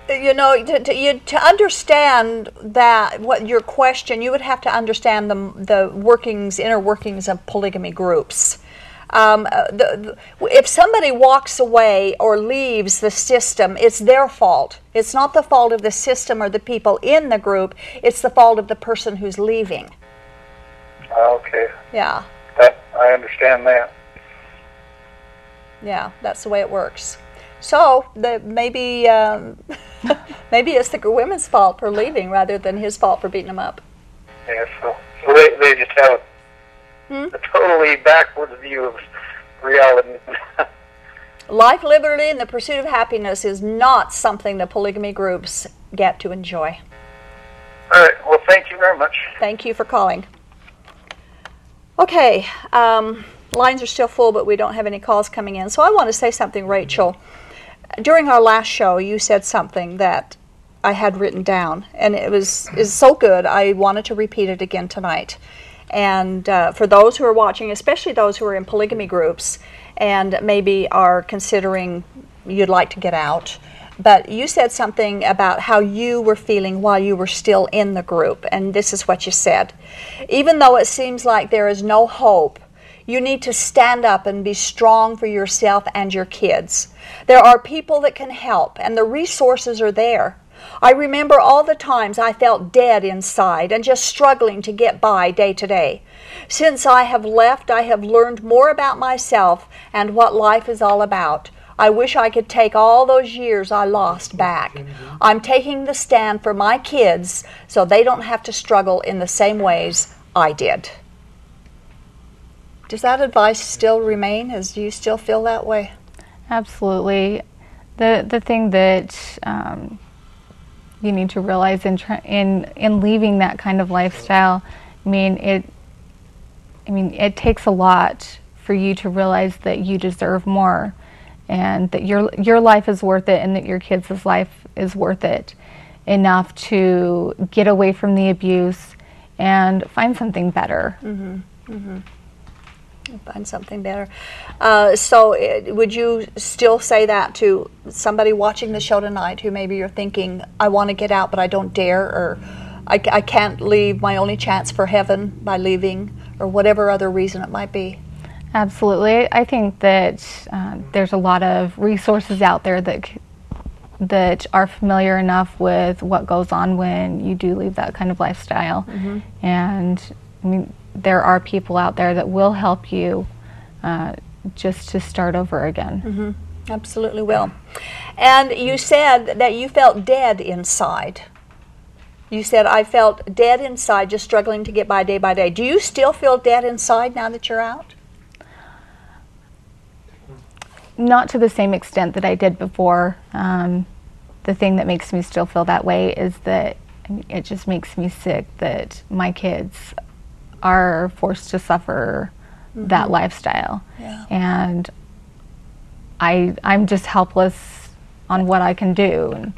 Speaker 1: You know to, to, you, to understand that what your question you would have to understand the, the workings inner workings of polygamy groups. Um, uh, the, the, if somebody walks away or leaves the system it's their fault. It's not the fault of the system or the people in the group. It's the fault of the person who's leaving.
Speaker 6: Okay,
Speaker 1: yeah.
Speaker 6: That, I understand that.
Speaker 1: yeah that's the way it works so the, maybe um, maybe it's the women's fault for leaving rather than his fault for beating them up
Speaker 6: Yeah, so, so they, they just have
Speaker 1: Hmm?
Speaker 6: a totally backwards view of reality.
Speaker 1: Life, liberty, and the pursuit of happiness is not something the polygamy groups get to enjoy.
Speaker 6: All right, well, thank you very much.
Speaker 1: Thank you for calling. Okay, um, lines are still full, but we don't have any calls coming in. So I want to say something, Rachel. During our last show, you said something that I had written down, and it was is so good. I wanted to repeat it again tonight. And uh, for those who are watching, especially those who are in polygamy groups and maybe are considering you'd like to get out, but you said something about how you were feeling while you were still in the group, and this is what you said. Even though it seems like there is no hope, you need to stand up and be strong for yourself and your kids. There are people that can help, and the resources are there. I remember all the times I felt dead inside and just struggling to get by day to day. Since I have left, I have learned more about myself and what life is all about. I wish I could take all those years I lost back. I'm taking the stand for my kids so they don't have to struggle in the same ways I did. Does that advice still remain? As do you still feel that way?
Speaker 2: Absolutely. The the thing that um, you need to realize in in in leaving that kind of lifestyle, I mean it. I mean it takes a lot for you to realize that you deserve more, and that your your life is worth it, and that your kids' life is worth it enough to get away from the abuse and find something better.
Speaker 1: Find something better. Uh, so, it, would you still say that to somebody watching the show tonight who maybe you're thinking, I want to get out, but I don't dare, or I, I can't leave, my only chance for heaven by leaving, or whatever other reason it might be?
Speaker 2: Absolutely. I think that uh, there's a lot of resources out there that c- that are familiar enough with what goes on when you do leave that kind of lifestyle. And I mean, there are people out there that will help you uh, just to start over again.
Speaker 1: Absolutely will. And you said that you felt dead inside. You said, I felt dead inside, just struggling to get by day by day. Do you still feel dead inside now that you're out?
Speaker 2: Not to the same extent that I did before. Um, the thing that makes me still feel that way is that I mean, it just makes me sick that my kids are forced to suffer that mm-hmm. lifestyle.
Speaker 1: Yeah.
Speaker 2: And I, I'm just helpless on what I can do. And,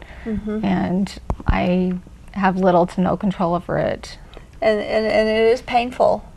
Speaker 2: and I have little to no control over it.
Speaker 1: and, and, and it is painful.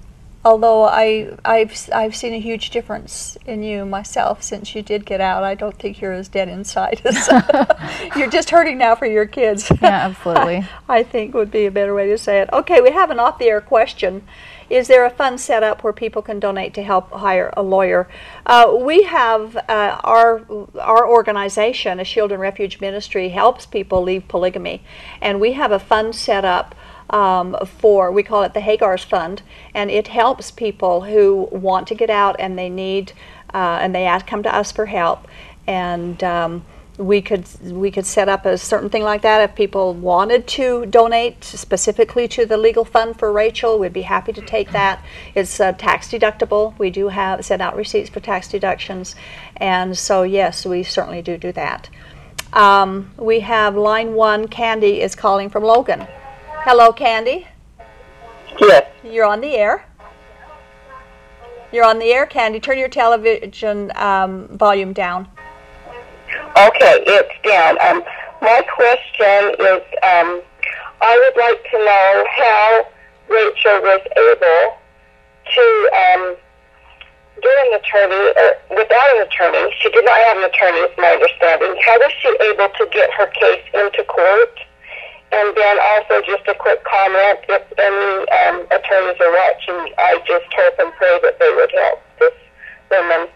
Speaker 1: Although I, I've, I've seen a huge difference in you myself since you did get out. I don't think you're as dead inside as you're just hurting now for your kids.
Speaker 2: Yeah, absolutely.
Speaker 1: I think would be a better way to say it. Okay, we have an off the air question. Is there a fund set up where people can donate to help hire a lawyer? Uh, we have uh, our our organization, a Shield and Refuge Ministry, helps people leave polygamy, and we have a fund set up um, for we call it the Hagar's Fund, and it helps people who want to get out and they need uh, and they ask, come to us for help, and um, we could we could set up a certain thing like that if people wanted to donate specifically to the legal fund for Rachel. We'd be happy to take that. It's uh, tax deductible. We do have send out receipts for tax deductions, and so yes, we certainly do do that. Um, we have line one. Candy is calling from Logan. Hello, Candy.
Speaker 7: Yes.
Speaker 1: You're on the air. You're on the air, Candy. Turn your television um, volume down.
Speaker 7: Okay, it's down. Um, my question is, um, I would like to know how Rachel was able to um, get an attorney, or without an attorney. She did not have an attorney, is my understanding. How was she able to get her case into court? And then also just a quick comment, if any um, attorneys are watching, I just hope and pray that they would help this woman.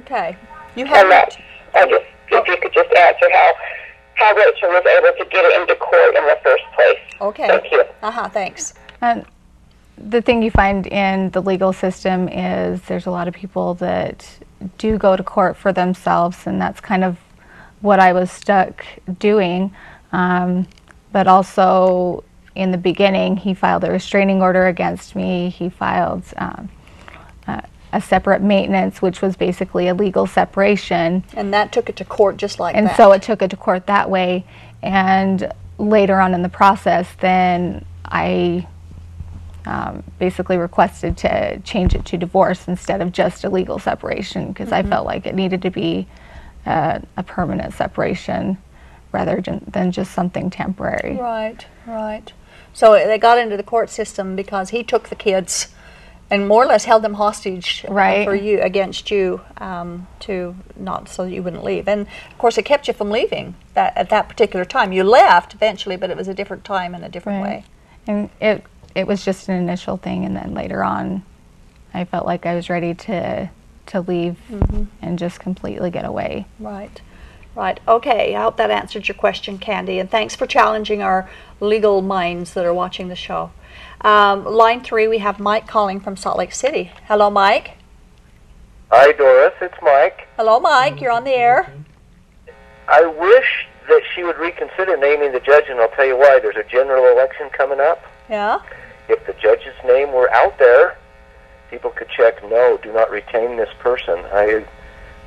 Speaker 1: Okay. You
Speaker 7: And
Speaker 1: have
Speaker 7: that, I just, if you could just answer how, how Rachel was able to get it into court in the first place.
Speaker 1: Okay.
Speaker 7: Thank you.
Speaker 1: Uh huh. Thanks.
Speaker 2: And the thing you find in the legal system is there's a lot of people that do go to court for themselves, and that's kind of what I was stuck doing. Um, but also, in the beginning, he filed a restraining order against me. He filed um, uh, a separate maintenance, which was basically a legal separation.
Speaker 1: And that took it to court just like
Speaker 2: And
Speaker 1: that.
Speaker 2: so it took it to court that way. And later on in the process, then I um, basically requested to change it to divorce instead of just a legal separation because I felt like it needed to be uh, a permanent separation rather than, than just something temporary.
Speaker 1: Right. Right. So they got into the court system because he took the kids and more or less held them hostage uh,
Speaker 2: Right.
Speaker 1: for you against you um, to not so that you wouldn't leave. And of course, it kept you from leaving that at that particular time. You left eventually, but it was a different time and a different
Speaker 2: Right.
Speaker 1: way.
Speaker 2: And it it was just an initial thing, and then later on, I felt like I was ready to to leave and just completely get away.
Speaker 1: Right. Right. Okay. I hope that answered your question, Candy. And thanks for challenging our legal minds that are watching the show. Um, line three, we have Mike calling from Salt Lake City. Hello, Mike.
Speaker 8: Hi, Doris. It's Mike.
Speaker 1: Hello, Mike. You're on the air.
Speaker 8: I wish that she would reconsider naming the judge, and I'll tell you why. There's a general election coming up.
Speaker 1: Yeah.
Speaker 8: If the judge's name were out there, people could check no, do not retain this person. I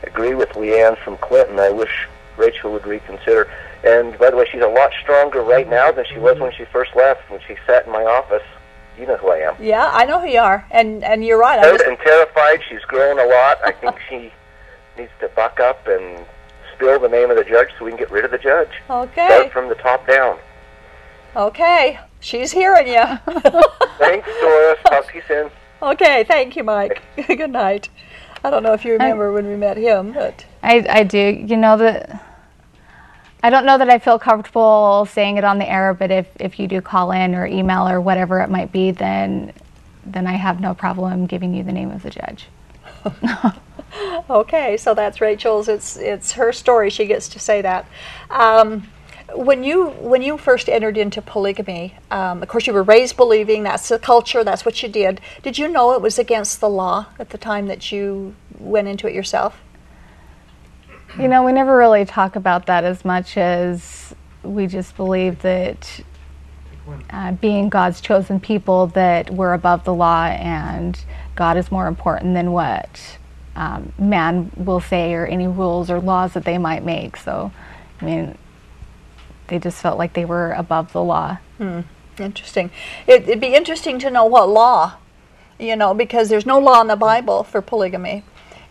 Speaker 8: agree with Leanne from Clinton. I wish Rachel would reconsider. And by the way, she's a lot stronger right now than she was when she first left, when she sat in my office. You know who I am.
Speaker 1: Yeah, I know who you are, and and you're right. I
Speaker 8: Hurt
Speaker 1: just,
Speaker 8: and terrified. She's grown a lot. I think she needs to buck up and spill the name of the judge so we can get rid of the judge.
Speaker 1: okay,
Speaker 8: Start from the top down.
Speaker 1: okay. She's hearing you.
Speaker 8: Thanks, Doris. Talk to you soon.
Speaker 1: okay, thank you, Mike. Good night. I don't know if you remember when we met him, but
Speaker 2: I, I do. You know that. I don't know that I feel comfortable saying it on the air, but if, if you do call in or email or whatever it might be, then then I have no problem giving you the name of the judge.
Speaker 1: okay, so that's Rachel's. It's it's her story. She gets to say that. Um, when you when you first entered into polygamy, um, of course you were raised believing that's the culture. That's what you did. Did you know it was against the law at the time that you went into it yourself?
Speaker 2: You know, we never really talk about that as much as we just believe that uh, being God's chosen people, that we're above the law and God is more important than what um, man will say or any rules or laws that they might make. So, I mean, they just felt like they were above the law.
Speaker 1: Hmm. Interesting. It, it'd be interesting to know what law, you know, because there's no law in the Bible for polygamy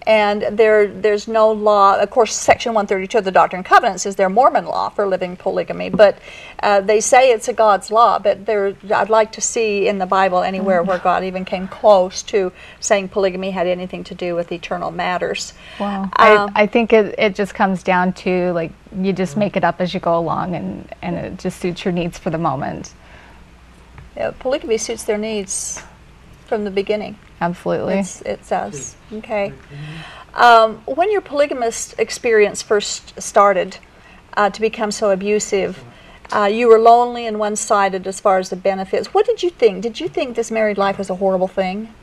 Speaker 1: and there there's no law. Of course, Section 132 of the Doctrine and Covenants is their Mormon law for living polygamy, but uh, they say it's a God's law. But there, I'd like to see in the Bible anywhere where God even came close to saying polygamy had anything to do with eternal matters.
Speaker 2: Wow. Um, I, I think it, it just comes down to like you just make it up as you go along, and and it just suits your needs for the moment.
Speaker 1: Yeah, polygamy suits their needs from the beginning.
Speaker 2: Absolutely.
Speaker 1: It's, it says. Okay. Um, when your polygamous experience first started uh, to become so abusive, uh, you were lonely and one sided as far as the benefits. What did you think? Did you think this married life was a horrible thing?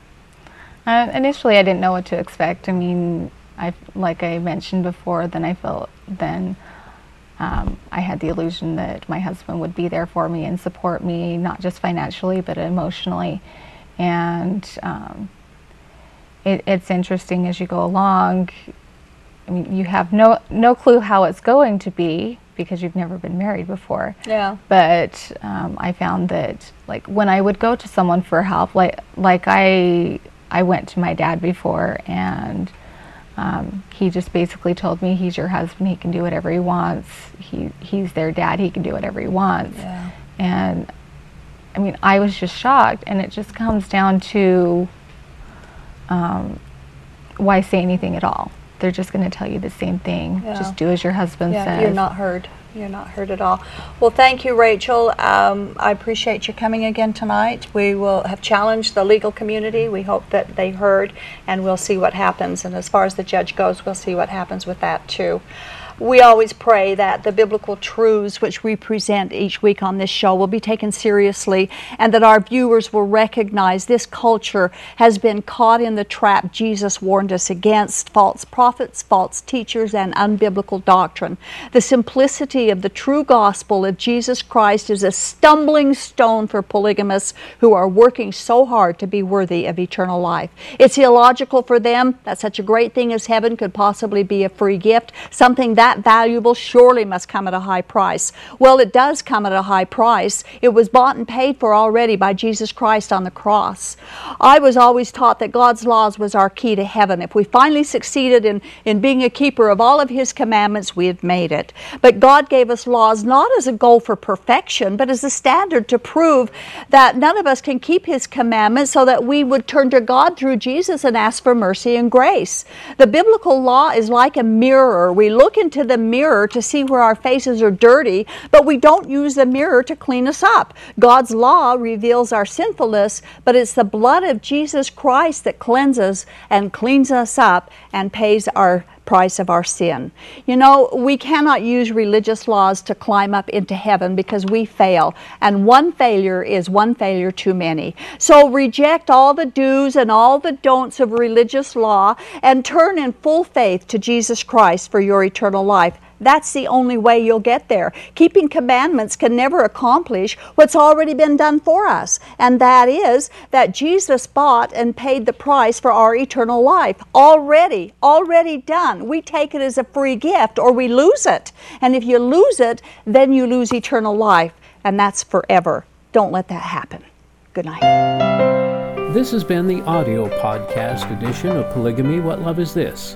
Speaker 2: Uh, initially, I didn't know what to expect. I mean, I, like I mentioned before, then I felt then um, I had the illusion that my husband would be there for me and support me, not just financially, but emotionally and um, it, it's interesting as you go along. I mean, you have no no clue how it's going to be because you've never been married before.
Speaker 1: Yeah.
Speaker 2: But um, I found that like when I would go to someone for help, like like I I went to my dad before and. Um, he just basically told me he's your husband. He can do whatever he wants. He he's their dad. He can do whatever he wants.
Speaker 1: Yeah.
Speaker 2: And I mean, I was just shocked, and it just comes down to um, why say anything at all? They're just going to tell you the same thing.
Speaker 1: Yeah.
Speaker 2: Just do as your husband
Speaker 1: yeah,
Speaker 2: says.
Speaker 1: You're not heard. You're not heard at all. Well, thank you, Rachel. Um, I appreciate you coming again tonight. We will have challenged the legal community. We hope that they heard, and we'll see what happens. And as far as the judge goes, we'll see what happens with that too we always pray that the biblical truths which we present each week on this show will be taken seriously and that our viewers will recognize this culture has been caught in the trap Jesus warned us against false prophets, false teachers, and unbiblical doctrine. The simplicity of the true gospel of Jesus Christ is a stumbling stone for polygamists who are working so hard to be worthy of eternal life. It's illogical for them that such a great thing as heaven could possibly be a free gift, something that that valuable surely must come at a high price. Well, it does come at a high price. It was bought and paid for already by Jesus Christ on the cross. I was always taught that God's laws was our key to heaven. If we finally succeeded in, in being a keeper of all of His commandments, we had made it. But God gave us laws not as a goal for perfection, but as a standard to prove that none of us can keep His commandments so that we would turn to God through Jesus and ask for mercy and grace. The biblical law is like a mirror. We look into into the mirror to see where our faces are dirty, but we don't use the mirror to clean us up. God's law reveals our sinfulness, but it's the blood of Jesus Christ that cleanses and cleans us up and pays our price of our sin. You know, we cannot use religious laws to climb up into heaven because we fail, and one failure is one failure too many. So reject all the do's and all the don'ts of religious law and turn in full faith to Jesus Christ for your eternal life. That's the only way you'll get there. Keeping commandments can never accomplish what's already been done for us, and that is that Jesus bought and paid the price for our eternal life. Already, already done. We take it as a free gift or we lose it. And if you lose it, then you lose eternal life, and that's forever. Don't let that happen. Good night.
Speaker 9: This has been the audio podcast edition of Polygamy What Love Is This?